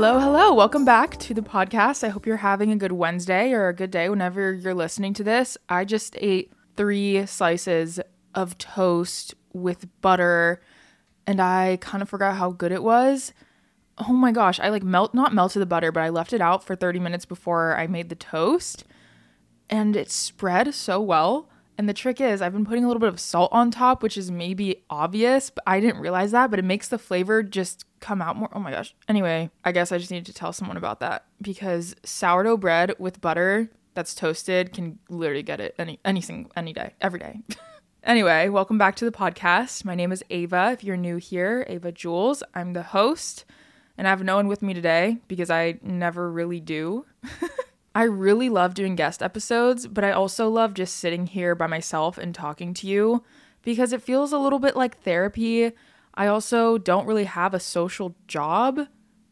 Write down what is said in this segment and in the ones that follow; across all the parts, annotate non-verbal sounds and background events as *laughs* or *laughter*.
Hello, hello. Welcome back to the podcast. I hope you're having a good Wednesday or a good day whenever you're listening to this. I just ate three slices of toast with butter and I kind of forgot how good it was. Oh my gosh, I like melt not melted the butter, but I left it out for 30 minutes before I made the toast and it spread so well. And the trick is, I've been putting a little bit of salt on top, which is maybe obvious, but I didn't realize that, but it makes the flavor just come out more. Oh my gosh. Anyway, I guess I just needed to tell someone about that because sourdough bread with butter that's toasted can literally get it any anything any day, every day. *laughs* anyway, welcome back to the podcast. My name is Ava. If you're new here, Ava Jules. I'm the host, and I have no one with me today because I never really do. *laughs* I really love doing guest episodes, but I also love just sitting here by myself and talking to you because it feels a little bit like therapy. I also don't really have a social job,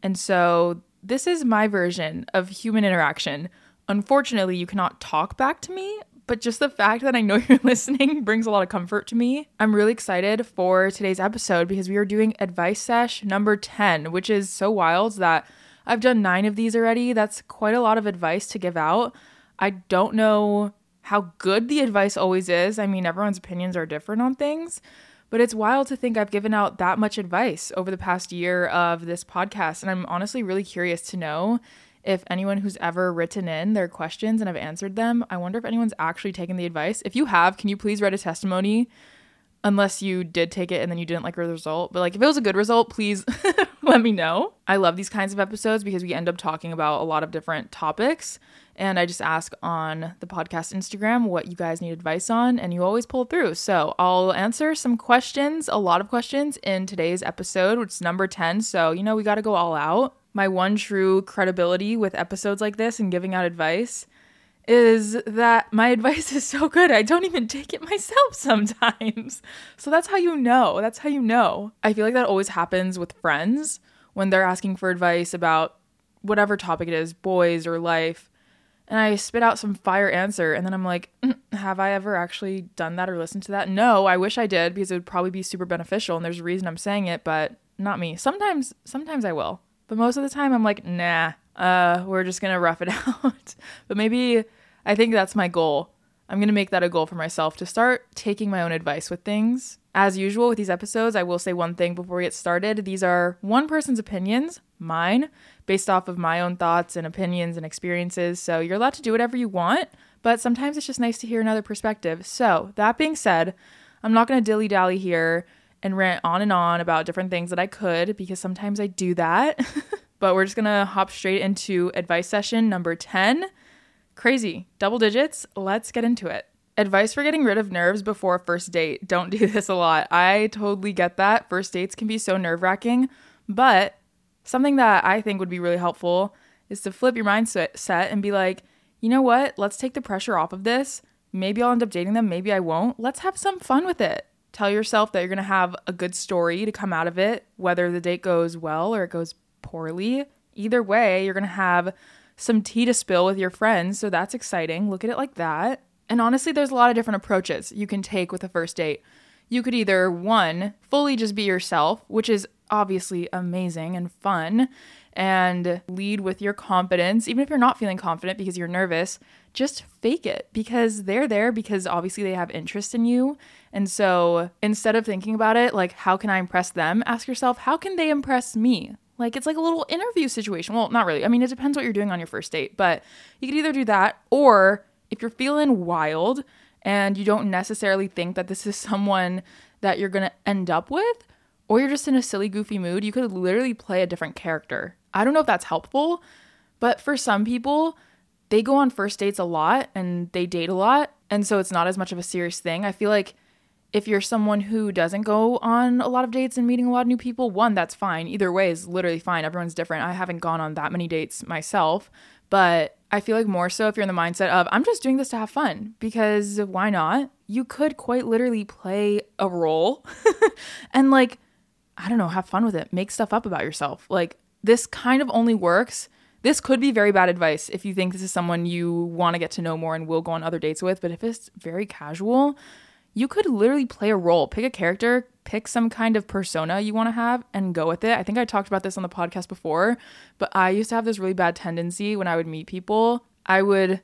and so this is my version of human interaction. Unfortunately, you cannot talk back to me, but just the fact that I know *laughs* you're listening brings a lot of comfort to me. I'm really excited for today's episode because we are doing advice sesh number 10, which is so wild that I've done nine of these already. That's quite a lot of advice to give out. I don't know how good the advice always is. I mean, everyone's opinions are different on things, but it's wild to think I've given out that much advice over the past year of this podcast. And I'm honestly really curious to know if anyone who's ever written in their questions and I've answered them, I wonder if anyone's actually taken the advice. If you have, can you please write a testimony? Unless you did take it and then you didn't like the result. But like if it was a good result, please *laughs* *laughs* let me know. I love these kinds of episodes because we end up talking about a lot of different topics. And I just ask on the podcast Instagram what you guys need advice on, and you always pull through. So I'll answer some questions, a lot of questions in today's episode, which is number 10. So, you know, we got to go all out. My one true credibility with episodes like this and giving out advice is that my *laughs* advice is so good. I don't even take it myself sometimes. So that's how you know. That's how you know. I feel like that always happens with friends when they're asking for advice about whatever topic it is, boys or life. And I spit out some fire answer and then I'm like, "Mm, have I ever actually done that or listened to that? No, I wish I did because it would probably be super beneficial and there's a reason I'm saying it, but not me. Sometimes sometimes I will. But most of the time I'm like, nah, uh, we're just gonna rough it *laughs* out. but maybe I think that's my goal. I'm gonna make that a goal for myself to start taking my own advice with things. As usual with these episodes, I will say one thing before we get started. These are one person's opinions, mine, based off of my own thoughts and opinions and experiences. So you're allowed to do whatever you want, but sometimes it's just nice to hear another perspective. So, that being said, I'm not gonna dilly dally here and rant on and on about different things that I could because sometimes I do that. *laughs* but we're just gonna hop straight into advice session number 10 Crazy. Double digits. Let's get into it. Advice for getting rid of nerves before a first date. Don't do *laughs* this a lot. I totally get that. First dates can be so nerve wracking, but something that I think would be really helpful is to flip your mindset and be like, you know what? Let's take the pressure off of this. Maybe I'll end up dating them. Maybe I won't. Let's have some fun with it. Tell yourself that you're going to have a good story to come out of it, whether the date goes well or it goes poorly. Either way, you're going to have some tea to spill with your friends. So that's exciting. Look at it like that. And honestly, there's a lot of different approaches you can take with a first date. You could either, one, fully just be yourself, which is obviously amazing and fun, and lead with your confidence. Even if you're not feeling confident because you're nervous, just fake it because they're there because obviously they have interest in you. And so instead of thinking about it, like, how can I impress them? Ask yourself, how can they impress me? Like it's like a little interview situation. Well, not really. I mean, it depends what you're doing on your first date, but you could either do that or if you're feeling wild and you don't necessarily think that this is *laughs* someone that you're going to end up with, or you're just in a silly, goofy mood, you could literally play a different character. I don't know if that's helpful, but for some people, they go on first dates a lot and they date a lot. And so it's not as much of a serious thing. I feel like If you're someone who doesn't go on a lot of dates and meeting a lot of new people, one, that's fine. Either way is literally fine. Everyone's different. I haven't gone on that many dates myself, but I feel like more so if you're in the mindset of, I'm just doing this to have fun because why not? You could quite literally play a role *laughs* and, like, I don't know, have fun with it, make stuff up about yourself. Like, this kind of only works. This could be very bad advice if you think this is someone you want to get to know more and will go on other dates with, but if it's very casual, you could literally play a role, pick a character, pick some kind of persona you want to have and go with it. I think I talked about this on the podcast before, but I used to have this really bad tendency when I would meet people, I would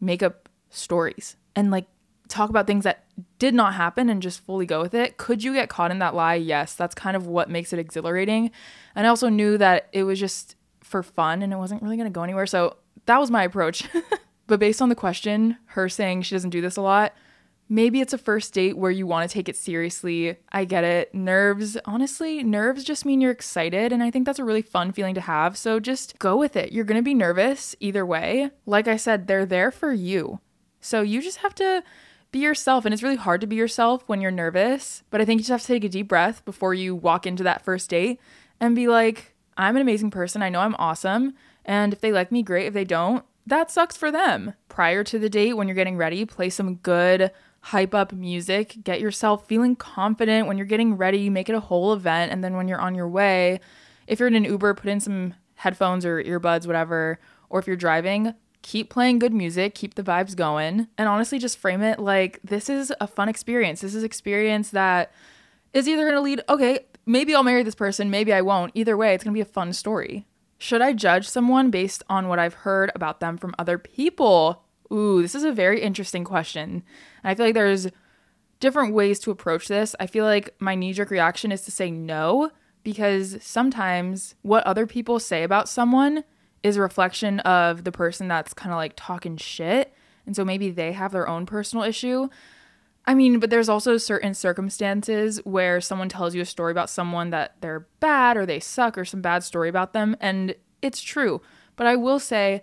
make up stories and like talk about things that did not happen and just fully go with it. Could you get caught in that lie? Yes, that's kind of what makes it exhilarating. And I also knew that it was just for fun and it wasn't really going to go anywhere. So that was my approach. *laughs* but based on the question, her saying she doesn't do this a lot, maybe it's a first date where you want to take it seriously. I get it. Nerves, honestly, nerves just mean you're excited. And I think that's a really fun feeling to have. So just go with it. You're going to be nervous either way. Like I said, they're there for you. So you just have to be yourself. And it's really hard to be yourself when you're nervous. But I think you just have to take a deep breath before you walk into that first date and be like, I'm an amazing person. I know I'm awesome. And if they like me, great. If they don't, that sucks for them. Prior to the date, when you're getting ready, play some good hype up music. Get yourself feeling confident when you're getting ready. You Make it a whole event. And then when you're on your way, if you're in an Uber, put in some headphones or earbuds, whatever. Or if you're driving, keep playing good music, keep the vibes going, and honestly just frame it like this is a fun experience. This is experience that is either going to lead, okay, maybe I'll marry this person, maybe I won't. Either way, it's going to be a fun story. Should I judge someone based on what I've heard about them from other people? Ooh, this is a very interesting question. And I feel like there's different ways to approach this. I feel like my knee jerk reaction is to say no because sometimes what other people say about someone is a reflection of the person that's kind of like talking shit. And so maybe they have their own personal issue. I mean, but there's also certain circumstances where someone tells you a story about someone that they're bad or they suck or some bad story about them. And it's true. But I will say,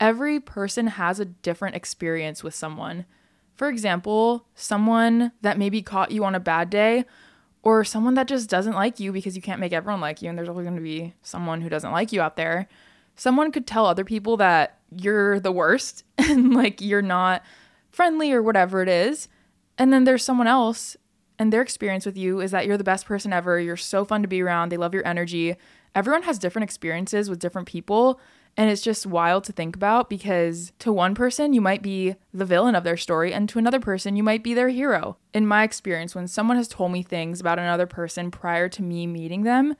every person has a different experience with someone. For example, someone that maybe caught you on a bad day, or someone that just doesn't like you because you can't make everyone like you, and there's always going to be someone who doesn't like you out there someone could tell other people that you're the worst *laughs* and like you're not friendly or whatever it is. And then there's someone else and their experience with you is that you're the best person ever. You're so fun to be around. They love your energy. Everyone has different experiences with different people. And it's just wild to think about because to one person, you might be the villain of their story, and to another person, you might be their hero. In my experience, when someone has told me things about another person prior to me meeting them,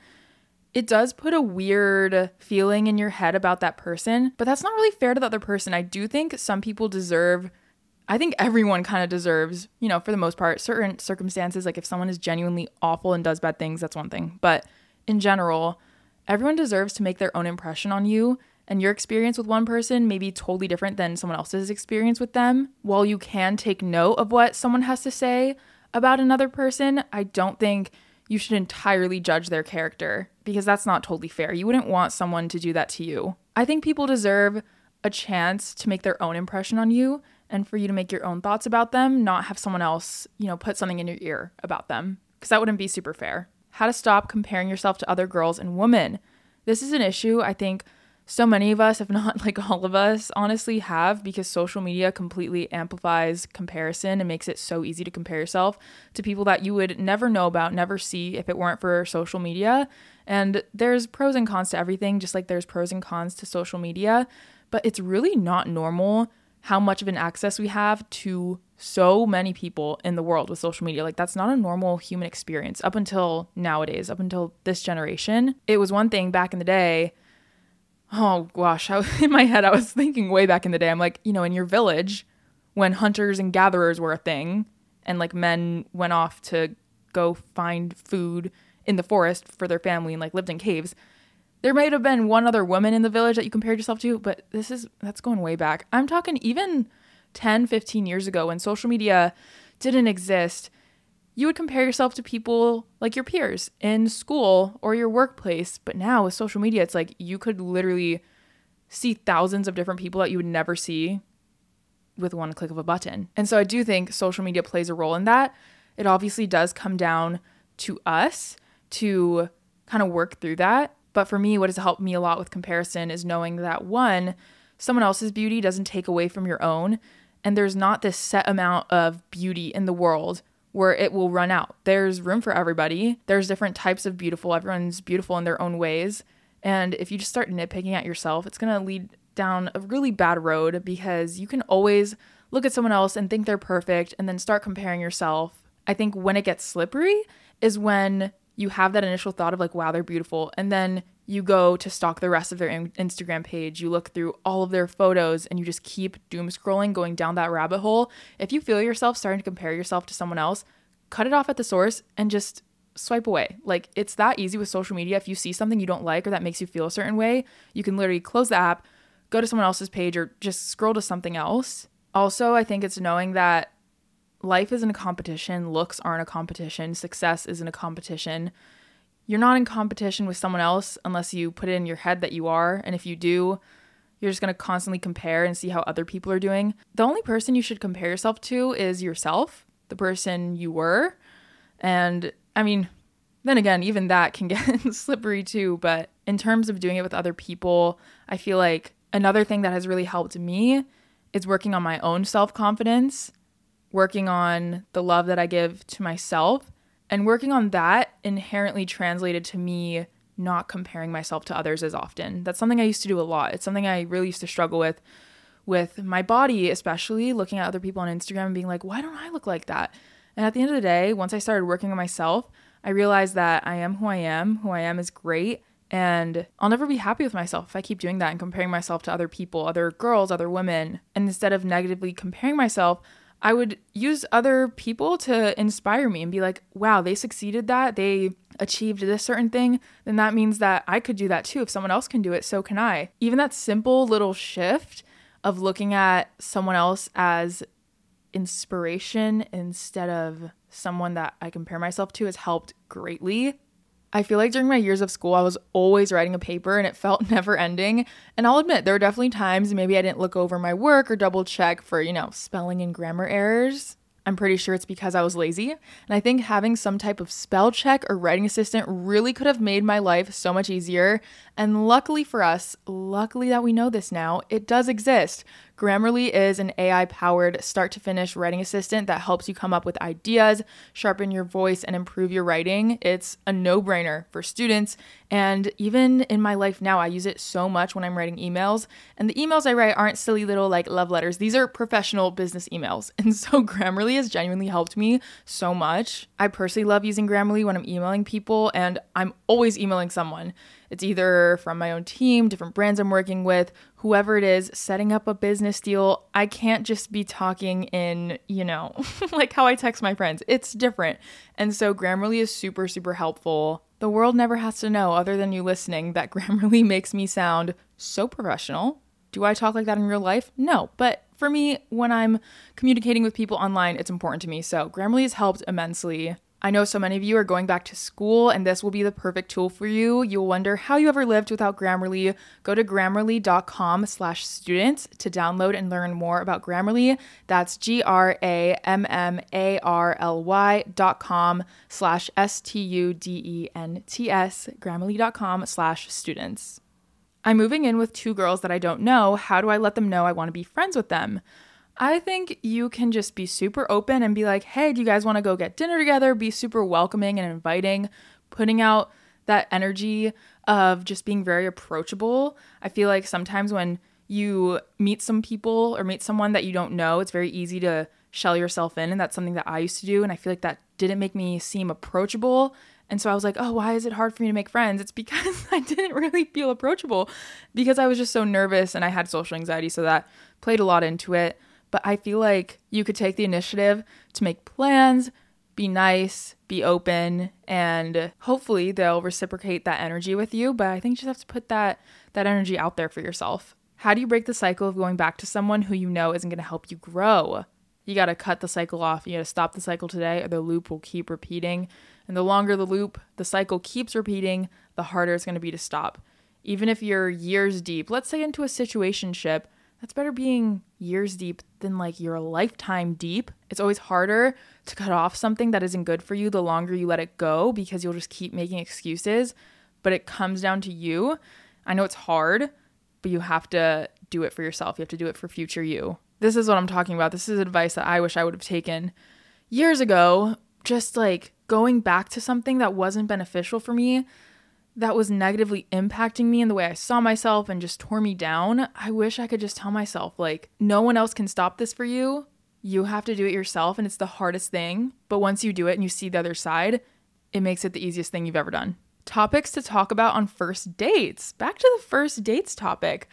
it does put a weird feeling in your head about that person, but that's not really fair to the other person. I do think some people deserve I think everyone kind of deserves, you know, for the most part, certain circumstances like if someone is genuinely awful and does bad things, that's one thing. But in general, everyone deserves to make their own impression on you and your experience with one person may be totally different than someone else's experience with them. While you can take note of what someone has to say about another person, I don't think you should entirely judge their character because that's not totally fair. You wouldn't want someone to do that to you. I think people deserve a chance to make their own impression on you and for you to make your own thoughts about them, not have someone else, you know, put something in your ear about them because that wouldn't be super fair. How to stop comparing yourself to other girls and women. This is an issue I think so many of us, if not *laughs* like all of us, honestly have because social media completely amplifies comparison and makes it so easy to compare yourself to people that you would never know about, never see if it weren't for social media. And there's pros and cons to everything, just like there's pros and cons to social media. But it's really not normal how much of an access we have to so many people in the world with social media. Like, that's not a normal human experience up until nowadays, up until this generation. It was one thing back in the day oh gosh, I, *laughs* in my head, I was thinking way back in the day. I'm like, you know, in your village, when hunters and gatherers were a thing, and like men went off to go find food in the forest for their family and like lived in caves. There might have been one other woman in the village that you compared yourself to, but this is that's going way back. I'm talking even 10, 15 years ago when social media didn't exist you would compare yourself to people like your peers in school or your workplace. But now with social media, it's like you could literally see thousands of different people that you would never see with one click of a button. And so I do think social media plays a role in that. It obviously does come down to us to kind of work through that. But for me, what has helped me a lot with comparison is knowing that one, someone else's beauty doesn't take away from your own. And there's not this set amount of beauty in the world where it will run out. There's room for everybody. There's different types of beautiful. Everyone's beautiful in their own ways. And if you just start nitpicking at yourself, it's going to lead down a really bad road because you can always look at someone else and think they're perfect and then start comparing yourself. I think when it gets slippery is when you have that initial thought of like, wow, they're beautiful. And then you go to stalk the rest of their Instagram page. You look through all of their photos and you just keep doom scrolling, going down that rabbit hole. If you feel yourself starting to compare yourself to someone else, cut it off at the source and just swipe away. Like it's that easy with social media. If you see something you don't like or that makes you feel a certain way, you can literally close the app, go to someone else's page, or just scroll to something else. Also, I think it's knowing that life isn't a competition, looks aren't a competition, success isn't a competition. You're not in competition with someone else unless you put it in your head that you are. And if you do, you're just going to constantly compare and see how other people are doing. The only person you should compare yourself to is yourself, the person you were. And I mean, then again, even that can *laughs* get slippery too. But in terms of doing it with other people, I feel like another thing that has really helped me is working on my own self confidence working on the love that I give to myself. And working on that inherently translated to me not comparing myself to others as often. That's something I used to do a lot. It's something I really used to struggle with with my body, especially looking at other people on Instagram and being like, why don't I look like that? And at the end of the day, once I started working on myself, I realized that I am who I am. Who I am is great. And I'll never be happy with myself if I keep doing that and comparing myself to other people, other girls, other women. And instead of negatively comparing myself, I would use other people to inspire me and be like, wow, they succeeded that. They achieved this certain thing. Then that means that I could do that too. If someone else can do it, so can I. Even that simple little shift of looking at someone else as inspiration instead of someone that I compare myself to has helped greatly. I feel like during my years of school, I was always writing a paper and it felt *laughs* never ending. And I'll admit, there were definitely times maybe I didn't look over my work or double check for, you know, spelling and grammar errors. I'm pretty sure it's because I was lazy. And I think having some type of spell check or writing assistant really could have made my life so much easier. And luckily for us, luckily that we know this now, it does exist. Grammarly is an AI powered start to finish writing assistant that helps you come up with ideas, sharpen your voice, and improve your writing. It's a no brainer for students. And even in my life now, I use it so much when I'm writing emails. And the emails I write aren't silly little like love letters, these are professional business emails. *laughs* And so Grammarly has genuinely helped me so much. I personally love using Grammarly when I'm emailing people, and I'm always emailing someone. It's either from my own team, different brands I'm working with, whoever it is, setting up a business deal. I can't just be talking in, you know, *laughs* like how I text my friends. It's different. And so Grammarly is super, super helpful. The world never has to know, other than you listening, that *laughs* Grammarly makes me sound so professional. Do I talk like that in real life? No. But for me, when I'm communicating with people online, it's important to me. So Grammarly has helped immensely. I know so many of you are going back to school, and this will be the perfect tool for you. You'll wonder how you ever lived without Grammarly. Go to grammarly.com slash students to download and learn more about Grammarly. That's G-R-A-M-M-A-R-L-Y dot com slash S-T-U-D-E-N-T-S, grammarly.com slash students. I'm moving in with two girls that I don't know. How do I let them know I want to be friends with them? I think you can just be super open and be like, hey, do you guys want to go get dinner together? Be super welcoming and inviting, putting out that energy of just being very approachable. I feel like sometimes when you meet some people or meet someone that you don't know, it's very easy to shell yourself in. And that's something that I used to do. And I feel like that didn't make me seem approachable. And so I was like, oh, why is it hard for me to make friends? It's because *laughs* I didn't really feel approachable because I was just so nervous and I had social anxiety. So that played a lot into it. But I feel like you could take the initiative to make plans, be nice, be open, and hopefully they'll reciprocate that energy with you. But I think you just have to put that that energy out there for yourself. How do you break the cycle of going back to someone who you know isn't going to help you grow? You got to cut the cycle off. You got to stop the cycle today, or the loop will keep repeating. And the longer the loop, the cycle keeps repeating, the harder it's going to be to stop. Even if you're years deep, let's say into a situationship That's better being years deep than like your lifetime deep. It's always harder to cut off something that isn't good for you the longer you let it go because you'll just keep making excuses. But it comes down to you. I know it's hard, but you have to do it for yourself. You have to do it for future you. This is what I'm talking about. This is advice that I wish I would have taken years ago. Just like going back to something that wasn't beneficial for me that was negatively impacting me in the way I saw myself and just tore me down, I wish I could just tell myself, like, no one else can stop this for you. You have to do it yourself, and it's the hardest thing. But once you do it and you see the other side, it makes it the easiest thing you've ever done. Topics to talk about on first dates. Back to the first dates topic.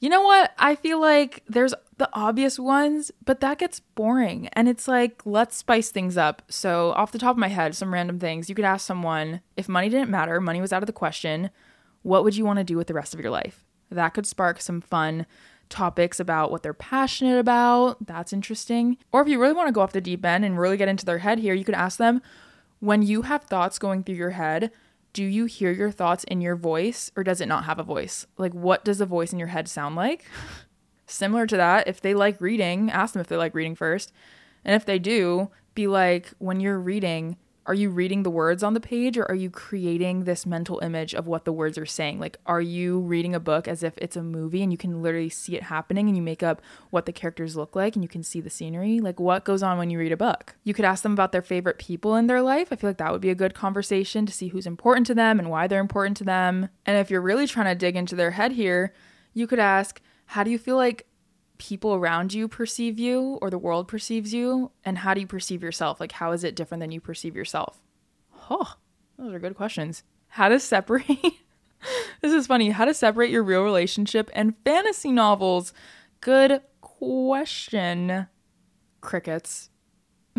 You know what? I feel like there's the obvious ones, but that gets boring. And it's like, let's spice things up. So, off the top of my head, some random things. You could ask someone if money didn't matter, money was out of the question, what would you want to do with the rest of your life? That could spark some fun topics about what they're passionate about. That's interesting. Or if you really want to go off the deep end and really get into their head here, you could ask them when you have thoughts going through your head, do you hear your thoughts in your voice or does it not have a voice? Like, what does the voice in your head sound like? *laughs* Similar to that, if they like reading, ask them if they like reading first. And if they do, be like, when you're reading, are you reading the words on the page or are you creating this mental image of what the words are saying? Like, are you reading a book as if it's a movie and you can literally see it happening and you make up what the characters look like and you can see the scenery? Like, what goes on when you read a book? You could ask them about their favorite people in their life. I feel like that would be a good conversation to see who's important to them and why they're important to them. And if you're really trying to dig into their head here, you could ask, how do you feel like people around you perceive you or the world perceives you? And how do you perceive yourself? Like how is it different than you perceive yourself? Oh those are good questions. How to separate *laughs* this is funny. How to separate your real relationship and fantasy novels? Good question. Crickets. *laughs*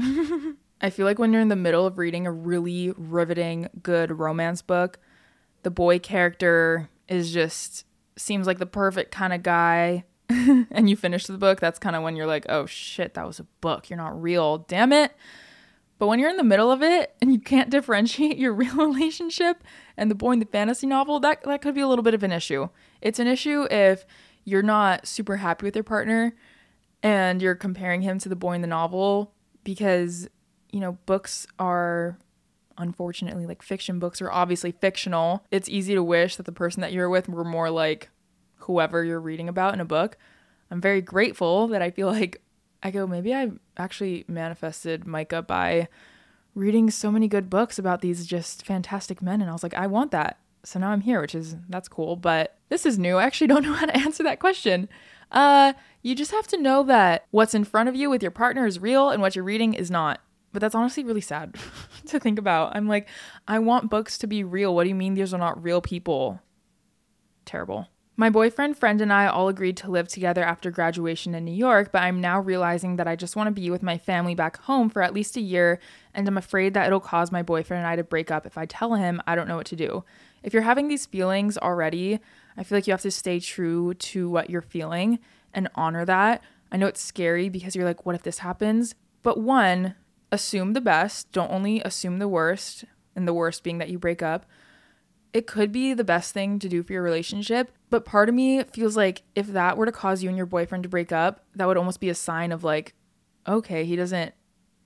I feel like when you're in the middle of reading a really riveting good romance book the boy character is just seems like the perfect kind of guy *laughs* and you finish the book, that's kind of when you're like, oh shit, that was a book. You're not real. Damn it. But when you're in the middle of it and you can't *laughs* differentiate your real *laughs* relationship and the boy in the fantasy novel, that, that could be a little bit of an issue. It's an issue if you're not super happy with your partner and you're comparing him to the boy in the novel because, you know, books are unfortunately like fiction books are obviously fictional. It's easy to wish that the person that you're with were more like whoever you're reading about in a book. I'm very grateful that I feel *laughs* like I go, maybe I actually manifested Micah by reading so many good books about these just fantastic men. And I was like, I want that. So now I'm here, which is, that's cool. But this is new. I actually *laughs* don't know how to answer that question. Uh, you just have to know that what's in front of you with your partner is real and what you're reading is not. But that's honestly really sad *laughs* to think about. I'm like, I want books to be real. What do you mean these are not real people? Terrible. My boyfriend, friend, and I all agreed to live together after graduation in New York, but I'm now realizing that I just want to be with my family back home for at least a year, and I'm afraid that it'll cause my boyfriend and I to break up if I tell him I don't know what to do. If you're having these feelings already, I feel like you have to stay true to what you're feeling and honor that. I know it's scary because you're like, what if this happens? But one, assume the best, don't only assume the worst, and the worst being that you break up it could be the best thing to do for your relationship. But part of me feels like if that were to cause you and your boyfriend to break up, that would almost be a sign of like, okay, he doesn't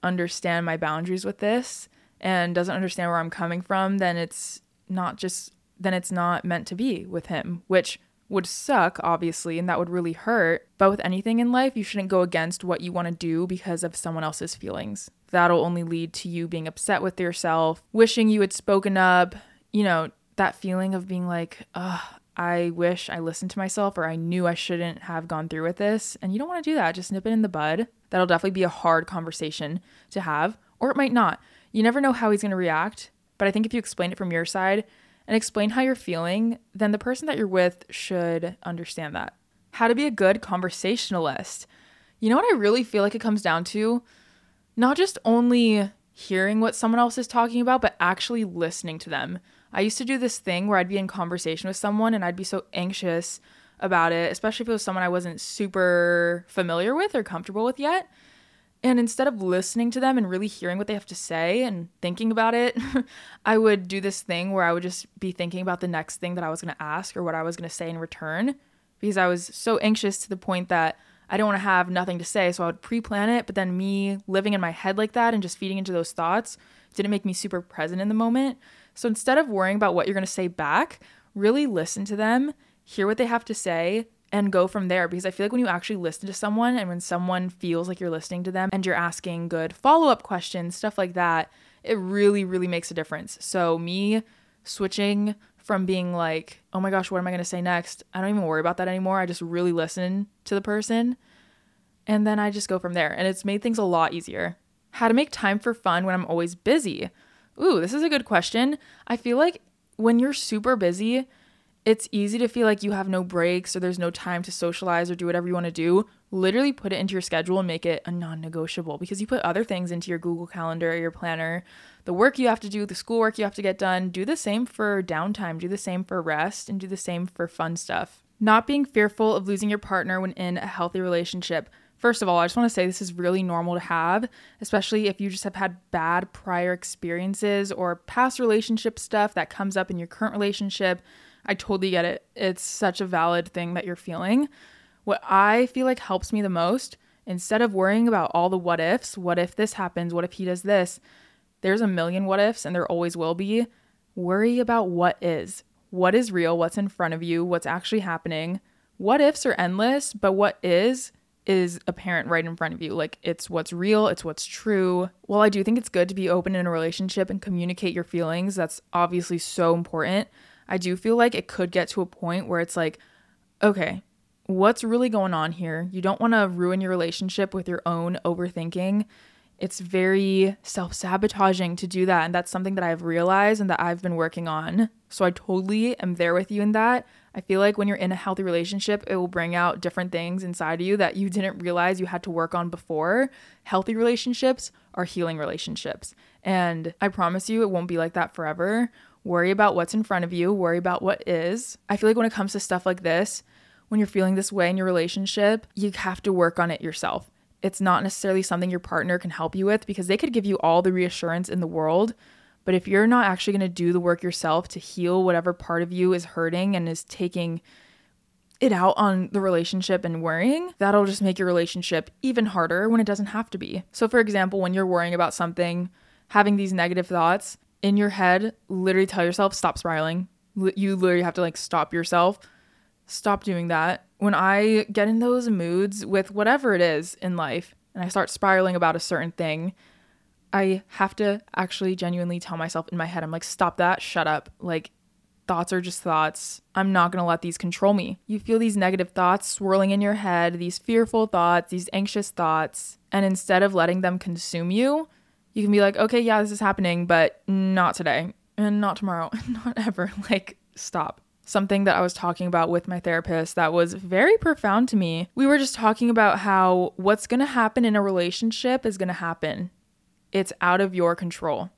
understand my boundaries with this and doesn't understand where I'm coming from, then it's not just, then it's not meant to be with him, which would suck, obviously, and that would really hurt. But with anything in life, you shouldn't go against what you want to do because of someone else's feelings. That'll only lead to you being upset with yourself, wishing you had spoken up, you know, that feeling of being like, ugh, I wish I listened to myself or I knew I shouldn't have gone through with this. And you don't want to do that. Just nip it in the bud. That'll definitely be a hard conversation to have, or it might not. You never know how he's going to react. But I think if you explain it from your side and explain how you're feeling, then the person that you're with should understand that. How to be a good conversationalist. You know what I really feel like it comes down to? Not just only hearing what someone else is talking about, but actually listening to them. I used to do this thing where I'd be in conversation with someone and I'd be so anxious about it, especially if it was someone I wasn't super familiar with or comfortable with yet. And instead of listening to them and really hearing what they have to say and thinking about it, *laughs* I would do this thing where I would just be thinking about the next thing that I was going to ask or what I was going to say in return because I was so anxious to the point that I don't want to have nothing to say. So I would pre plan it. But then me living in my head like that and just feeding into those thoughts didn't make me super present in the moment. So instead of worrying about what you're going to say back, really listen to them, hear what they have to say, and go from there. Because I feel like when you actually listen to someone and when someone feels like you're listening to them and you're asking good follow up questions, stuff like that, it really, really makes a difference. So, me switching from being like, oh my gosh, what am I going to say next? I don't even worry about that anymore. I just really listen to the person. And then I just go from there. And it's made things a lot easier. How to make time for fun when I'm always busy. Ooh, this is a good question. I feel like when you're super busy, it's easy to feel like you have no breaks or there's no time to socialize or do whatever you want to do. Literally put it into your schedule and make it a non negotiable because you put other things into your Google Calendar or your planner. The work you have to do, the schoolwork you have to get done. Do the same for downtime, do the same for rest, and do the same for fun stuff. Not being fearful of losing your partner when in a healthy relationship. First of all, I just want to say this is really normal to have, especially if you just have had bad prior experiences or past relationship stuff that comes up in your current relationship. I totally get it. It's such a valid thing that you're feeling. What I feel like helps me the most, instead of worrying about all the what ifs, what if this happens, what if he does this, there's a million what ifs and there always will be. Worry about what is. What is real, what's in front of you, what's actually happening. What ifs are endless, but what is is apparent right in front of you. Like it's what's real, it's what's true. While I do think it's good to be open in a relationship and communicate your feelings, that's obviously so important. I do feel like it could get to a point where it's like, okay, what's really going on here? You don't want to ruin your relationship with your own overthinking. It's very self sabotaging to do that. And that's something that I've realized and that I've been working on. So I totally am there with you in that. I feel like when you're in a healthy relationship, it will bring out different things inside of you that you didn't realize you had to work on before. Healthy relationships are healing relationships. And I promise you, it won't be like that forever. Worry about what's in front of you, worry about what is. I feel like when it comes to stuff like this, when you're feeling this way in your relationship, you have to work on it yourself. It's not necessarily something your partner can help you with because they could give you all the reassurance in the world, but if you're not actually going to do the work yourself to heal whatever part of you is hurting and is taking it out on the relationship and worrying, that'll just make your relationship even harder when it doesn't have to be. So, for example, when you're worrying about something, having these negative thoughts in your head, literally tell yourself, stop spiraling. You literally have to like stop yourself. Stop doing that. When I get in those moods with whatever it is in life and I start spiraling about a certain thing, I have to actually genuinely tell myself in my head, I'm like, stop that, shut up. Like, thoughts are just thoughts. I'm not gonna let these control me. You feel these negative thoughts swirling in your head, these fearful thoughts, these anxious thoughts, and instead of letting them consume you, you can be like, okay, yeah, this is happening, but not today, and not tomorrow, *laughs* not ever. *laughs* Like, stop. Something that I was talking about with my therapist that was very profound to me. We were just talking about how what's gonna happen in a relationship is gonna happen it's out of your control.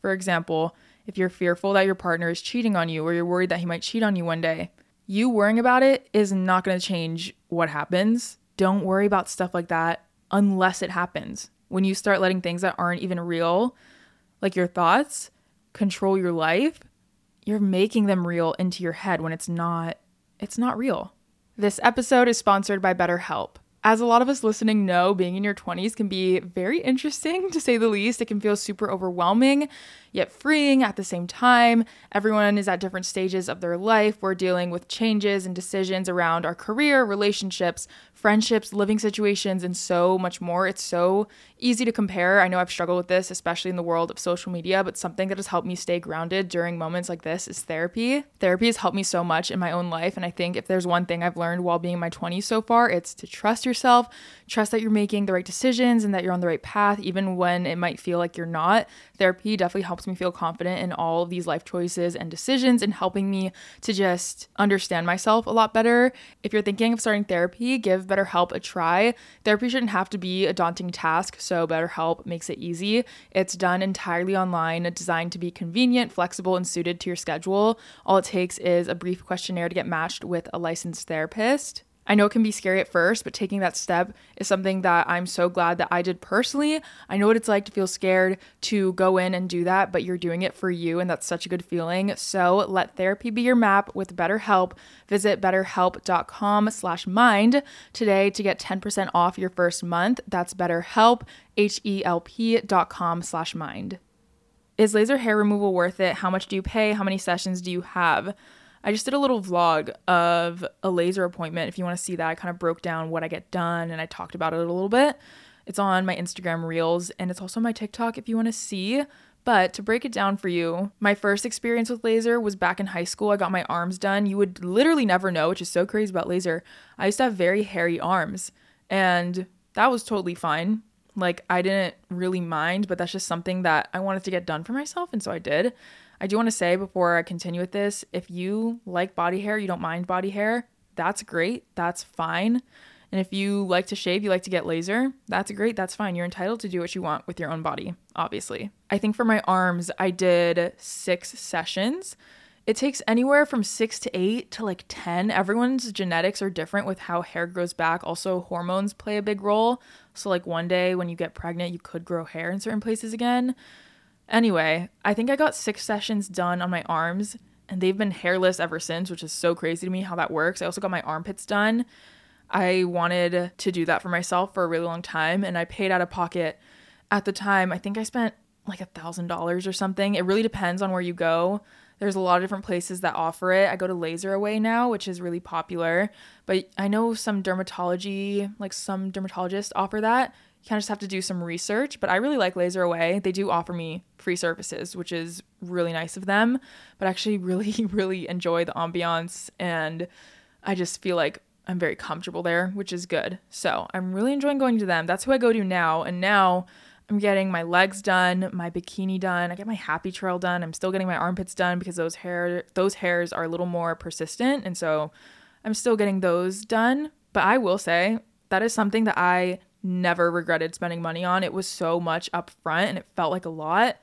For example, if you're fearful that your partner is cheating on you or you're worried that he might cheat on you one day, you worrying about it is not going to change what happens. Don't worry about stuff like that unless it happens. When you start letting things that aren't even real, like your thoughts, control your life, you're making them real into your head when it's not it's not real. This episode is sponsored by BetterHelp. As a lot of us listening know, being in your 20s can be very interesting *laughs* to say the least. It can feel super overwhelming, yet freeing at the same time. Everyone is at different stages of their life. We're dealing with changes and decisions around our career, relationships, friendships, living situations, and so much more. It's so easy to compare. I know I've struggled with this, especially in the world of social media, but something that has helped me stay grounded during moments like this is therapy. Therapy has helped me so much in my own life. And I think if there's one thing I've learned while being in my 20s so far, it's to trust yourself, trust that you're making the right decisions and that you're on the right path, even when it might feel like you're not. Therapy definitely helps me feel confident in all of these life choices and decisions and helping me to just understand myself a lot better. If you're thinking of starting therapy, give BetterHelp a try. Therapy shouldn't have to be a daunting task, so BetterHelp makes it easy. It's done entirely online, designed to be convenient, flexible, and suited to your schedule. All it takes is a brief questionnaire to get matched with a licensed therapist. I know it can be scary at first, but taking that step is something that I'm so glad that I did personally. I know what it's like to feel scared to go in and do that, but you're doing it for you, and that's such a good feeling. So let therapy be your map with BetterHelp. Visit betterhelp.com slash mind today to get 10% off your first month. That's BetterHelp, H-E-L-P dot com slash mind. Is laser hair removal worth it? How much do you pay? How many sessions do you have? I just did a little vlog of a laser appointment. If you want to see that, I kind of broke down what I get done and I talked about it a little bit. It's on my Instagram Reels and it's also my TikTok if you want to see. But to break it down for you, my first experience with laser was back in high school. I got my arms done. You would literally never know, which is so crazy about laser. I used to have very hairy arms and that was totally fine. Like, I didn't really mind, but that's just something that I wanted to get done for myself. And so I did. I do want to say before I continue with this if you like body hair, you don't mind body hair, that's great. That's fine. And if you like to shave, you like to get laser, that's great. That's fine. You're entitled to do what you want with your own body, obviously. I think for my arms, I did six sessions. It takes anywhere from six to eight to like 10. Everyone's genetics are different with how hair grows back. Also, hormones play a big role. So, like one day when you get pregnant, you could grow hair in certain places again. Anyway, I think I got six sessions done on my arms and they've been hairless ever since, which is so crazy to me how that works. I also got my armpits done. I wanted to do that for myself for a really long time and I paid out of pocket at the time. I think I spent like a thousand dollars or something. It really depends on where you go. There's a lot of different places that offer it. I go to LaserAway now, which is really popular, but I know some dermatology, like some dermatologists offer that. You kind of just have to do some research, but I really like LaserAway. They do offer me free services, which is really nice of them, but I actually *laughs* really, really enjoy the ambiance and I just feel like I'm very comfortable there, which is good. So I'm really enjoying going to them. That's who I go to now. And now I'm getting my legs done, my bikini done. I get my happy trail done. I'm still getting my armpits done because those hair those hairs are a little more persistent, and so I'm still getting those done. But I will say that is something that I never regretted spending money on. It was so much up front and it felt like a lot.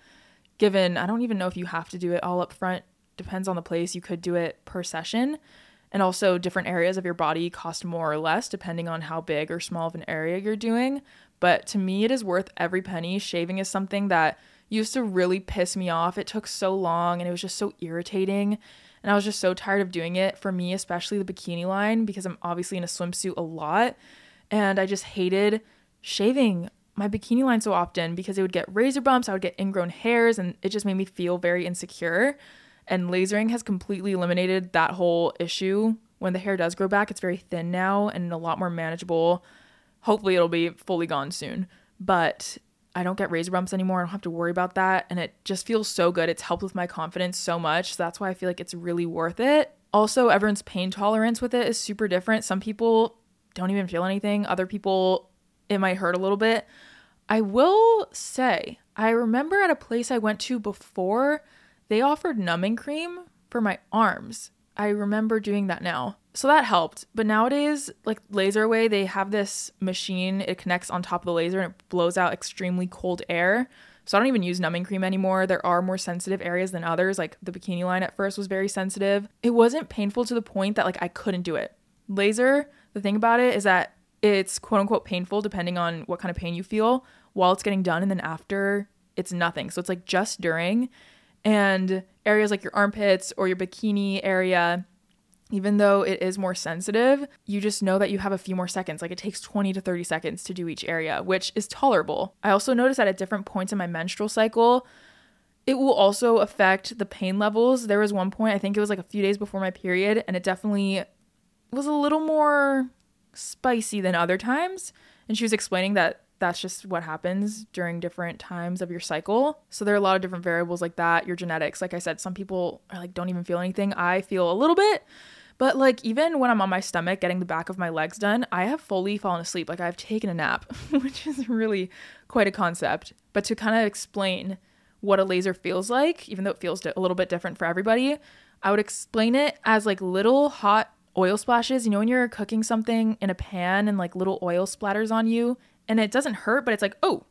Given I don't even know if you have to do it all up front. Depends on the place. You could do it per session. And also different areas of your body cost more or less depending on how big or small of an area you're doing. But to me it is worth every penny. Shaving is something that used to really piss me off. It took so long and it was just so irritating. And I was just so tired of doing it for me, especially the bikini line, because I'm obviously in a swimsuit a lot. And I just hated shaving my bikini line so often because it would get razor bumps, I would get ingrown hairs, and it just made me feel very insecure. And lasering has completely eliminated that whole issue. When the hair does grow back, it's very thin now and a lot more manageable. Hopefully, it'll be fully gone soon. But I don't get razor bumps anymore. I don't have to worry about that. And it just feels so good. It's helped with my confidence so much. So that's why I feel like it's really worth it. Also, everyone's pain tolerance with it is super different. Some people don't even feel anything. Other people, it might hurt a little bit. I will say, I remember at a place I went to before, they offered numbing cream for my arms. I remember doing that now. So that helped. But nowadays, like LaserAway, they have this machine, it connects on top of the laser and it blows out extremely cold air. So I don't even use numbing cream anymore. There are more sensitive areas than others. Like the bikini line at first was very sensitive. It wasn't painful to the point that like I couldn't do it. Laser the thing about it is that it's quote unquote painful depending on what kind of pain you feel while it's getting done and then after it's nothing. So it's like just during and areas like your armpits or your bikini area even though it is more sensitive, you just know that you have a few more seconds. Like it takes 20 to 30 seconds to do each area, which is tolerable. I also noticed that at different points in my menstrual cycle, it will also affect the pain levels. There was one point, I think it was like a few days before my period, and it definitely was a little more spicy than other times. And she was explaining that that's just what happens during different times of your cycle. So there are a lot of different variables like that. Your genetics, like I said, some people are like don't even feel anything. I feel a little bit, but like even when I'm on my stomach getting the back of my legs done, I have fully fallen asleep. Like I've taken a nap, *laughs* which is really quite a concept. But to kind of explain what a laser feels like, even though it feels a little bit different for everybody, I would explain it as like little hot oil splashes. You know, when you're cooking something in a pan and like little oil splatters on you and it doesn't hurt, but it's like, oh,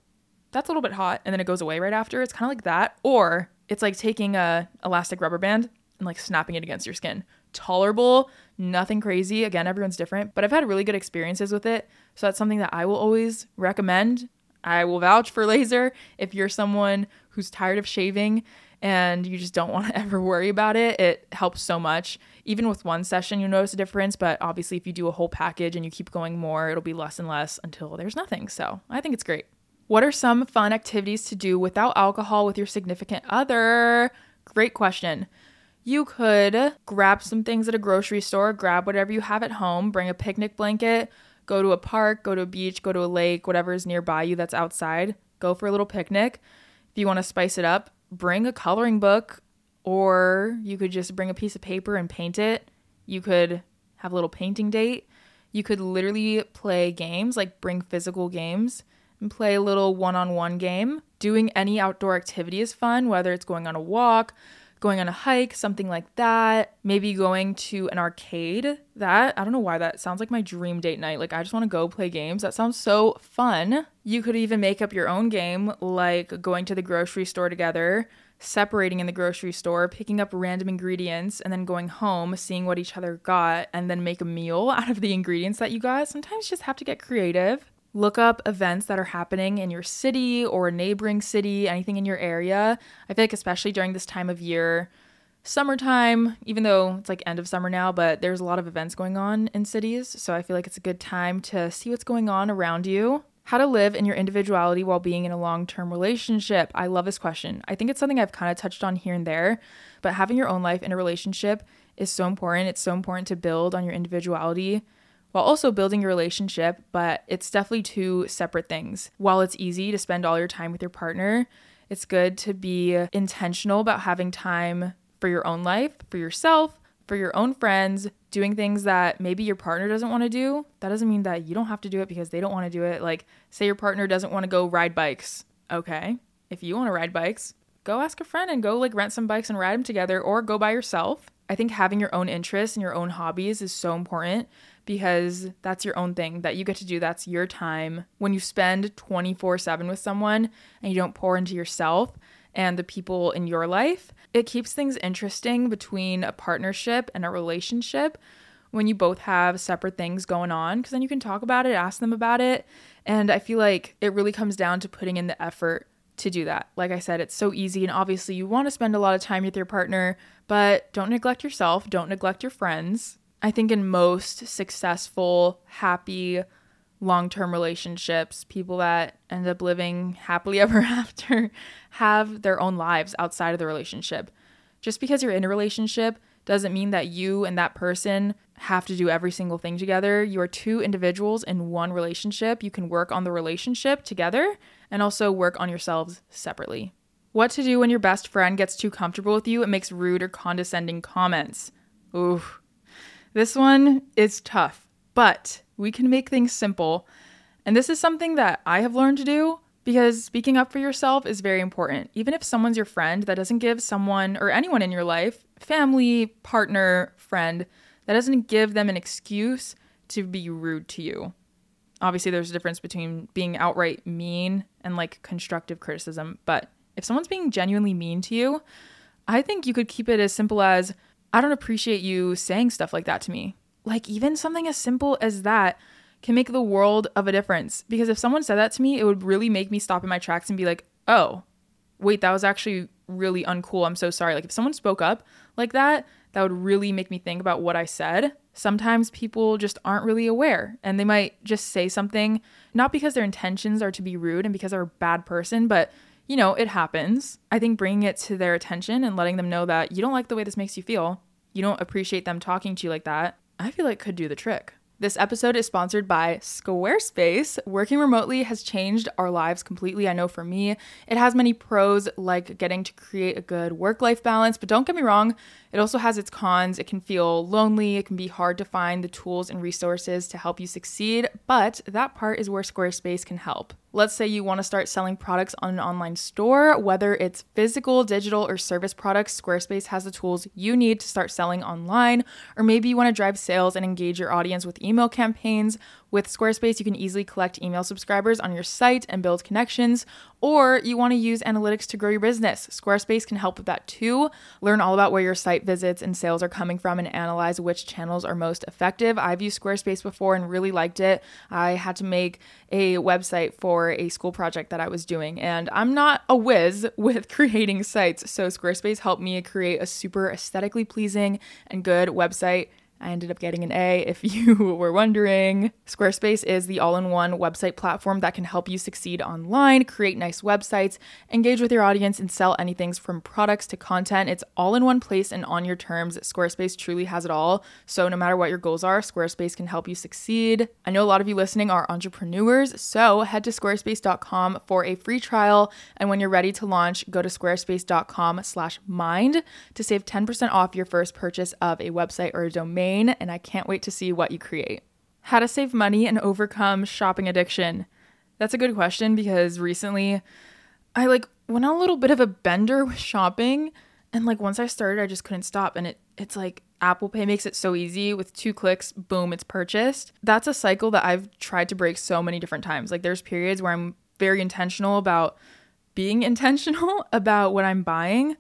that's a little bit hot. And then it goes away right after. It's kind of like that. Or it's like taking a elastic rubber band and like snapping it against your skin. tolerable, nothing crazy. Again, everyone's different, but I've had really good experiences with it. So that's something that I will always recommend. I will vouch for *laughs* laser if you're someone who's tired of shaving and you just don't *laughs* want to ever worry about it. It helps so much. Even with one session, you notice a difference, but obviously, if you do a whole package and you keep going more, it'll be less and less until there's nothing. So I think it's great. What are some fun activities to do without alcohol with your significant other? Great question. You could grab some things at a grocery store, grab whatever you have at home, bring a picnic blanket, go to a park, go to a beach, go to a lake, whatever is nearby you that's outside. Go for a little picnic. If you want to spice it up, bring a coloring book, or you could just bring a piece of paper and paint it. You could have a little painting date. You could literally play games, like bring physical games and play a little one on one game. Doing any outdoor activity is fun, whether it's going on a walk, going on a hike, something like that. Maybe going to an arcade. That, I don't know why that sounds like my dream date night. Like, I just want to go play games. That sounds so fun. You could even make up your own game, like going to the grocery store together, separating in the grocery store, picking up random ingredients, and then going home, seeing what each other got, and then make a meal *laughs* out of the ingredients that you got. Sometimes you just have to get creative look up events that are happening in your city or a neighboring city, anything in your area. I feel like, especially during this time of year, summertime, even though it's like end of summer now, but there's a lot of events going on in cities. So I feel like it's a good time to see what's going on around you. How to live in your individuality while being in a long term relationship. I love this question. I think it's something I've kind of touched on here and there, but having your own life in a relationship is so important. It's so important to build on your individuality while also building your relationship, but it's definitely two separate things. While it's easy to spend all your time with your partner, it's good to be intentional about having time for your own life, for yourself, for your own friends, doing things that maybe your partner doesn't want to do. That doesn't mean that you don't have to do it because they don't want to do it. Like, say your partner doesn't want to go ride bikes. Okay. If you want to ride bikes, go ask a friend and go like rent some bikes and ride them together or go by yourself. I think having your own interests and your own hobbies is so important because that's your own thing that you get to do. That's your time. When you spend 24 7 with someone and you don't pour into yourself and the people in your life, it keeps things interesting between a partnership and a relationship when you both have separate things going on because then you can talk about it, ask them about it. And I feel like it really comes down to putting in the effort to do that. Like I said, it's so easy. And obviously, you want to spend a lot of time with your partner, but don't neglect yourself, don't neglect your friends. I think in most successful, happy, long term relationships, people that end up living happily *laughs* ever after have their own lives outside of the relationship. Just because you're in a relationship doesn't mean that you and that person have to do every single thing together. You are two individuals in one relationship. You can work on the relationship together and also work on yourselves separately. What to do when your best friend gets too comfortable with you and makes rude or condescending comments. Ooh, this one is tough, but we can make things simple. And this is something that I have learned to do because speaking up for yourself is very important. Even if someone's your friend, that doesn't give someone or anyone in your life, family, partner, friend, that doesn't give them an excuse to be rude to you. Obviously, there's a difference between being outright mean and like constructive criticism, but if someone's being genuinely mean to you, I think you could keep it as simple as I don't appreciate you saying stuff like that to me. Like, even something as simple as that can make the world of a difference. Because if someone said that to me, it would really make me stop in my tracks and be like, oh, wait, that was actually really uncool. I'm so sorry. Like, if someone spoke up like that, that would really make me think about what I said. Sometimes people just aren't really aware and they might just say something, not because their intentions are to be rude and because they're a bad person, but you know, it happens. I think bringing it to their attention and letting them know that you don't like the way this makes you feel, you don't appreciate them talking to you like that, I feel like could do the trick. This episode is sponsored by Squarespace. Working remotely has changed our lives completely. I know for me, it has many pros like getting to create a good work life balance, but don't get me wrong, it also has its cons. It can feel lonely, it can be hard to find the tools and resources to help you succeed, but that part is where Squarespace can help. Let's say you want to start selling products on an online store, whether it's physical, digital, or service products, Squarespace has the tools you need to start selling online. Or maybe you want to drive sales and engage your audience with email campaigns. With Squarespace, you can easily collect email subscribers on your site and build connections, or you want to use analytics to grow your business. Squarespace can help with that too. Learn all about where your site visits and sales are coming from and analyze which channels are most effective. I've used Squarespace before and really liked it. I had to make a website for a school project that I was doing, and I'm not a whiz *laughs* with creating sites, so Squarespace helped me create a super aesthetically pleasing and good website I ended up getting an A if you *laughs* were wondering. Squarespace is the all in one website platform that can help you succeed online, create nice websites, engage with your audience, and sell anything from products to content. It's all in one place and on your terms. Squarespace truly has it all. So, no matter what your goals are, Squarespace can help you succeed. I know a lot of you listening are entrepreneurs, so head to squarespace.com for a free trial. And when you're ready to launch, go to squarespace.com slash mind to save 10% off your first purchase of a website or a domain and I can't wait to see what you create. How to save money and overcome shopping addiction. That's a good question because recently I like went on a little bit of a bender *laughs* with shopping and like once I started I just couldn't stop and it it's like Apple Pay makes it so easy with two clicks boom it's purchased. That's a cycle that I've tried to break so many different times. Like there's periods where I'm very intentional about being *laughs* intentional about what I'm buying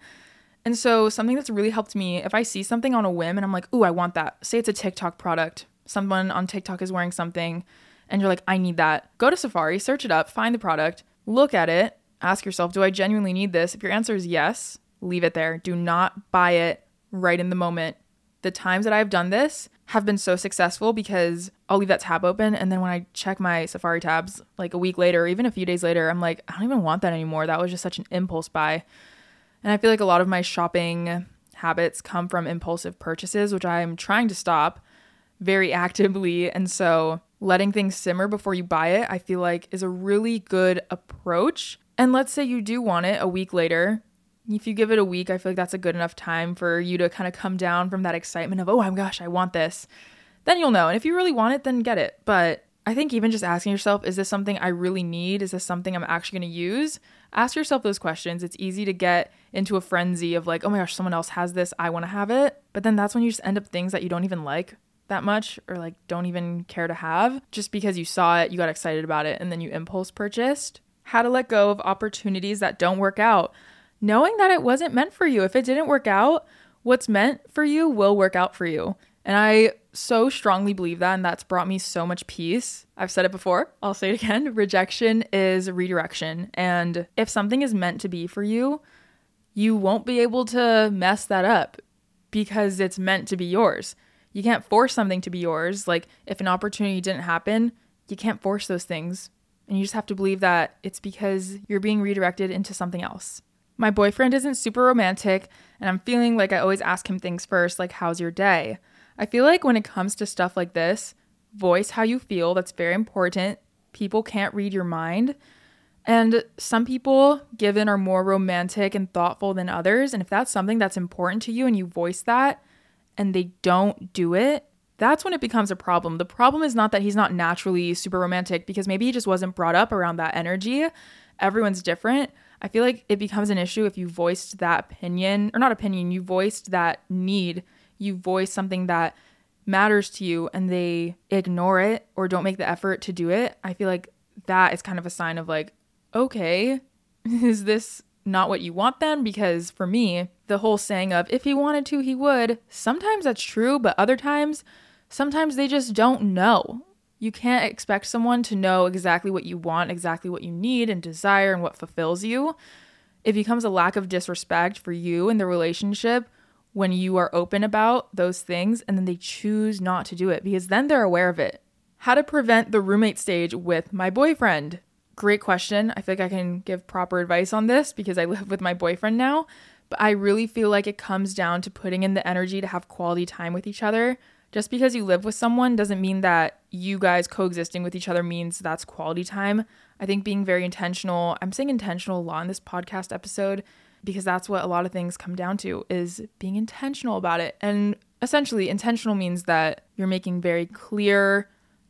and so, something that's really helped me if I see something on a whim and I'm like, ooh, I want that. Say it's a TikTok product, someone on TikTok is wearing something, and you're like, I need that. Go to Safari, search it up, find the product, look at it, ask yourself, do I genuinely need this? If your answer is yes, leave it there. Do not buy it right in the moment. The times that I've done this have been so successful because I'll leave that tab open and then when I check my Safari tabs like a week later or even a few days later, I'm like, I don't even want that anymore. That was just such an impulse buy. And I feel like a lot of my shopping habits come from impulsive purchases, which I'm trying to stop very *laughs* actively. And so letting things simmer before you buy it, I feel like is a really good approach. And let's say you do want it a week later. If you give it a week, I feel like that's a good enough time for you to kind of come down from that excitement of, oh my gosh, I want this. Then you'll know. And if you really want it, then get it. But I think even just asking yourself, is this something I really need? Is this something I'm actually going to use? Ask yourself those questions. It's easy to get into a frenzy of like, oh my gosh, someone else has this. I want to have it. But then that's when you just end up things that you don't even like that much or like don't even care to have just because you saw it, you got excited about it, and then you impulse purchased. How to let go of opportunities that don't work out. Knowing that it wasn't meant for you. If it didn't work out, what's meant for you will work out for you. And I so strongly believe that, and that's brought me so much peace. I've said it before, I'll say it again. *laughs* Rejection is redirection. And if something is meant to be for you, you won't be able to mess that up because it's meant to be yours. You can't force something to be yours. Like if an opportunity didn't happen, you can't force those things. And you just have to believe that it's because you're being redirected into something else. My boyfriend isn't super romantic, and I'm feeling like I always ask him things first, like, How's your day? I feel like when it comes to stuff like this, voice how you feel. That's very important. People can't read your mind. And some people, given, are more romantic and thoughtful than others. And if that's something that's important to you and you voice that and they don't do it, that's when it becomes a problem. The problem is not that he's not naturally super romantic because maybe he just wasn't brought up around that energy. Everyone's different. I feel like it becomes an issue if you voiced that opinion, or not opinion, you voiced that need you voice something that matters to you and they ignore it or don't make the effort to do it, I feel like that is kind of a sign of like, okay, *laughs* is this not what you want then? Because for me, the whole saying of if he wanted to, he would, sometimes that's true, but other times, sometimes they just don't know. You can't expect someone to know exactly what you want, exactly what you need and desire, and what fulfills you. It becomes a lack of disrespect for you and the relationship when you are open about those things and then they choose not to do it because then they're aware of it. How to prevent the roommate stage with my boyfriend? Great question. I feel like I can give proper advice on this because I *laughs* live with my boyfriend now, but I really feel like it comes down to putting in the energy to have quality time with each other. Just because you live with someone doesn't mean that you guys coexisting with each other means that's quality time. I think being very intentional, I'm saying intentional a lot in this podcast episode because that's what a lot of things come down to is being intentional about it. And essentially intentional means that you're making very clear,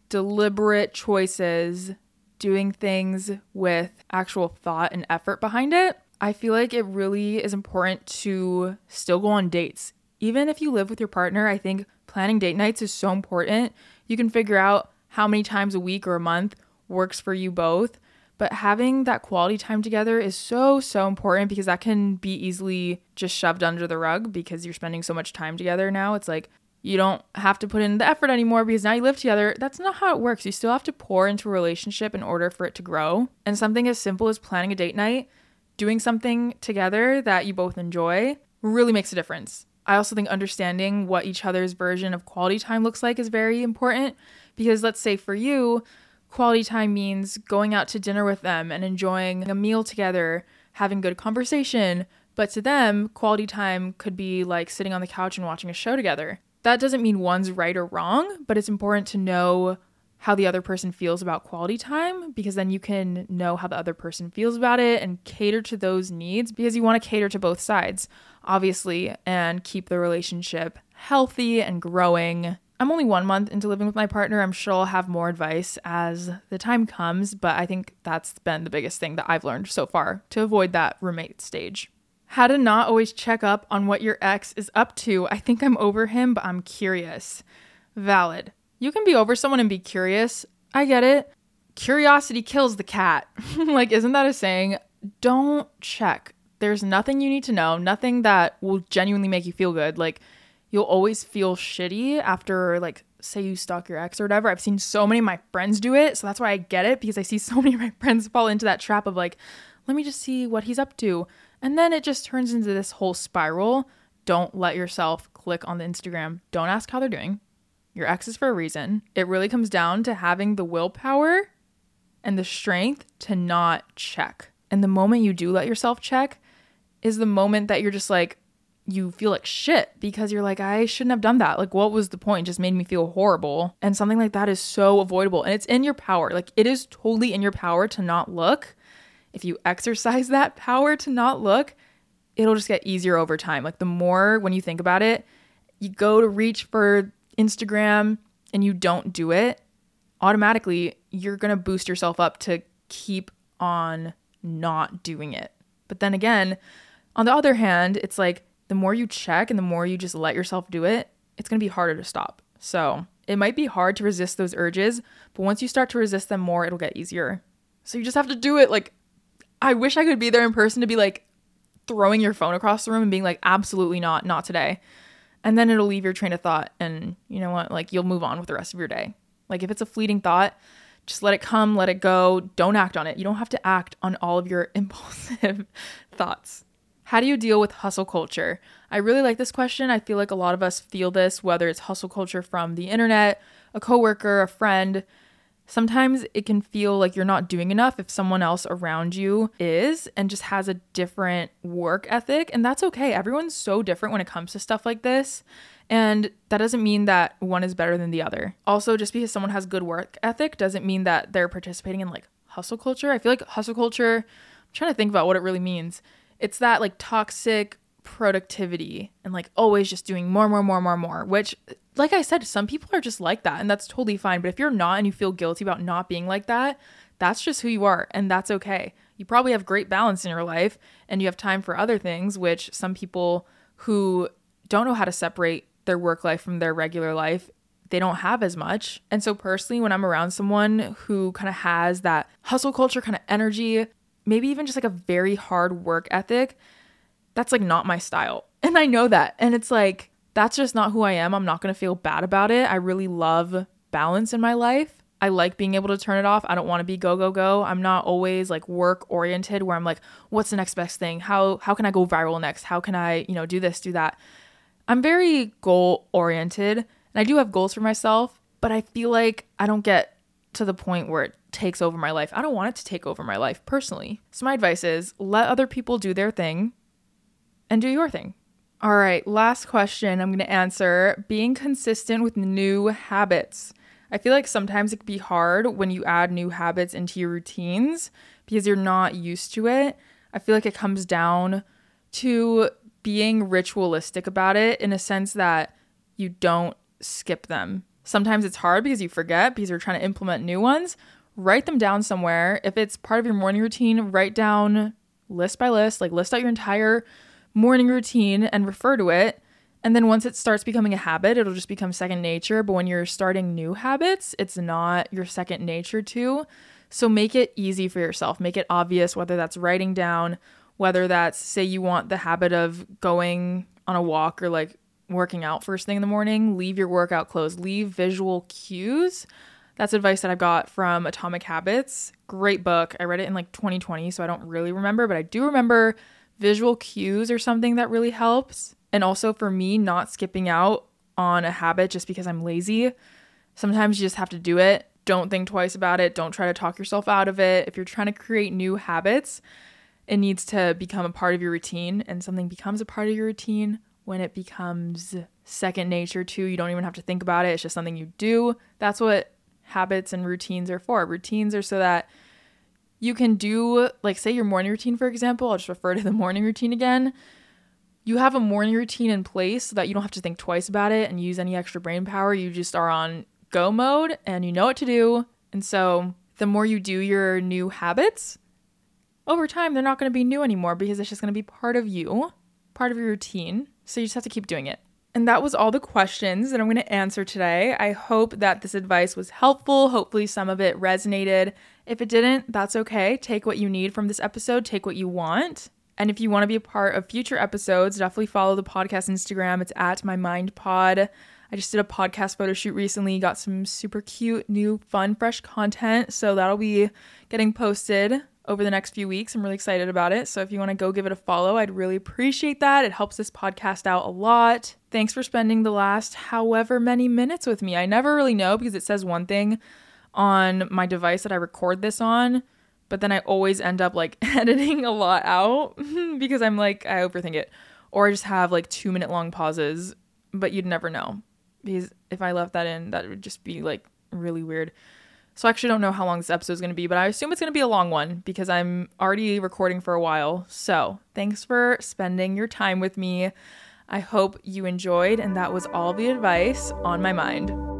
deliberate choices, doing things with actual thought and effort behind it. I feel like it really is important to still go on dates. Even if you live with your partner, I think planning date nights is so important. You can figure out how many times a week or a month works for you both. But having that quality time together is so, so important because that can be easily just shoved under the rug because you're spending so much time together now. It's like you don't have to put in the effort anymore because now you live together. That's not how it works. You still have to pour into a relationship in order for it to grow. And something as simple as planning a date night, doing something together that you both enjoy, really makes a difference. I also think understanding what each other's version of quality time looks like is very important because let's say for you, quality time means going out to dinner with them and enjoying a meal together, having good conversation. But to them, quality time could be like sitting on the couch and watching a show together. That doesn't mean one's right or wrong, but it's important to know how the other person feels about quality time because then you can know how the other person feels about it and cater to those needs because you want to cater to both sides, obviously, and keep the relationship healthy and growing I'm only one month into living with my partner. I'm sure I'll have more advice as the time comes, but I think that's been the biggest thing that I've learned so far to avoid that roommate stage. How to not always check up on what your ex is up to. I think I'm over him, but I'm curious. Valid. You can be over someone and be curious. I get it. Curiosity kills the cat. *laughs* like, isn't that a saying? Don't check. There's nothing you need to know, nothing that will genuinely make you feel good. Like, you'll always feel shitty after like say you stalk your ex or whatever. I've seen so many of my friends do it, so that's why I get it because I see *laughs* so many of my friends fall into that trap of like, let me just see what he's up to. And then it just turns into this whole spiral. Don't let yourself click on the Instagram. Don't ask how they're doing. Your ex is for a reason. It really comes down to having the willpower and the strength to not check. And the moment you do let yourself check is the moment that you're just like, you feel like shit because you're like, I shouldn't have done that. Like, what was the point? It just made me feel horrible. And something like that is so avoidable. And it's in your power. Like, it is totally in your power to not look. If you exercise *laughs* that power to not look, it'll just get easier over time. Like, the more when you think about it, you go to reach for Instagram and you don't do it, automatically you're going to boost yourself up to keep on not doing it. But then again, on the other hand, it's like, the more you check and the more you just let yourself do it, it's going to be harder to stop. So it might be hard to resist those urges, but once you start to resist them more, it'll get easier. So you just have to do it. Like, I wish I could be there in person to be like throwing your phone across the room and being like, absolutely not, not today. And then it'll leave your train of thought. And you know what? Like, you'll move on with the rest of your day. Like, if it's a fleeting thought, just let it come, let it go. Don't act on it. You don't have to act on all of your *laughs* impulsive thoughts. How do you deal with hustle culture? I really like this question. I feel like a lot of us feel this, whether it's hustle culture from the internet, a coworker, a friend. Sometimes it can feel like you're not doing enough if someone else around you is and just has a different work ethic. And that's okay. Everyone's so different when it comes to stuff like this. And that doesn't mean that one is better than the other. Also, just because someone has good work ethic doesn't mean that they're participating in like hustle culture. I feel like hustle culture, I'm trying to think about what it really means it's that like toxic productivity and like always just doing more, more, more, more, more, which, like I said, some people are just like that and that's totally fine. But if you're not and you feel guilty about not being like that, that's just who you are and that's okay. You probably have great balance in your life and you have time for other things, which some people who don't know how to separate their work life from their regular life they don't have as much. And so, personally, when I'm around someone who kind of has that hustle culture kind of energy, maybe even just like a very hard work ethic, that's like not my style. *laughs* And I know that. And it's like, that's just not who I am. I'm not going to feel bad about it. I really love balance in my life. I like being able to turn it off. I don't want to be go go go. I'm not always like work oriented where I'm like what's the next best thing? How how can I go viral next? How can I, you know, do this, do that? I'm very goal oriented and I do have goals for myself, but I feel like I don't get to the point where it takes over my life. I don't want it to take over my life personally. So, my advice is let other people do their thing and do your thing. All right, last question I'm going to answer being consistent with new habits. I feel like sometimes it can be hard when you add new habits into your routines because you're not used to it. I feel like it comes down to being ritualistic about it in a sense that you don't skip them. Sometimes it's hard because you forget because you're trying to implement new ones. Write them down somewhere. If it's part of your morning routine, write down list by list, like list out your entire morning routine and refer to it And then once it starts becoming a habit, it'll just become second nature. But when you're starting new habits, it's not your second nature to. So make it easy for yourself. Make it obvious, whether that's writing down, whether that's, say, you want the habit of going on a walk or like working out first thing in the morning, leave your workout clothes, leave visual cues. That's advice that I got from Atomic Habits. Great book. I read it in like 2020, so I don't really remember, but I do remember visual cues or something that really helps. And also for me, not skipping out on a habit just because I'm lazy. Sometimes you just have to do it. Don't think twice about it. Don't try to talk yourself out of it. If you're trying to create new habits, it needs to become a part of your routine, and something becomes a part of your routine when it becomes second nature to you. don't even have to think about it. It's just something you do. That's what habits and routines are for. Routines are so that you can do, like, say your morning routine, for example. I'll just refer to the morning routine again. You have a morning routine in place so that you don't have to think twice about it and use any extra brain power. You just are on go mode and you know what to do. And so the more you do your new habits, over time, they're not going to be new anymore because it's just going to be part of you, part of your routine. So you just have to keep doing it. And that was all the questions that I'm going to answer today. I hope that this advice was helpful. Hopefully, some of it resonated. If it didn't, that's okay. Take what you need from this episode, take what you want. And if you want to be a part of future episodes, definitely follow the podcast Instagram. It's at my mind pod. I just did a podcast photo shoot recently, got some super cute, new, fun, fresh content. So that'll be getting posted over the next few weeks. I'm really excited about it. So if you want to go give it a follow, I'd really appreciate that. It helps this podcast out a lot. Thanks for spending the last however many minutes with me. I never really know because it says one thing on my device that I record this on, but then I always end up like *laughs* editing a lot out *laughs* because I'm like, I overthink it. Or I just have like two minute long pauses, but you'd never know because if I left that in, that would just be like really weird. So I actually don't know how long this episode is going to be, but I assume it's going to be a long one because I'm already recording for a while. So thanks for spending your time with me. I hope you enjoyed, and that was all the advice on my mind.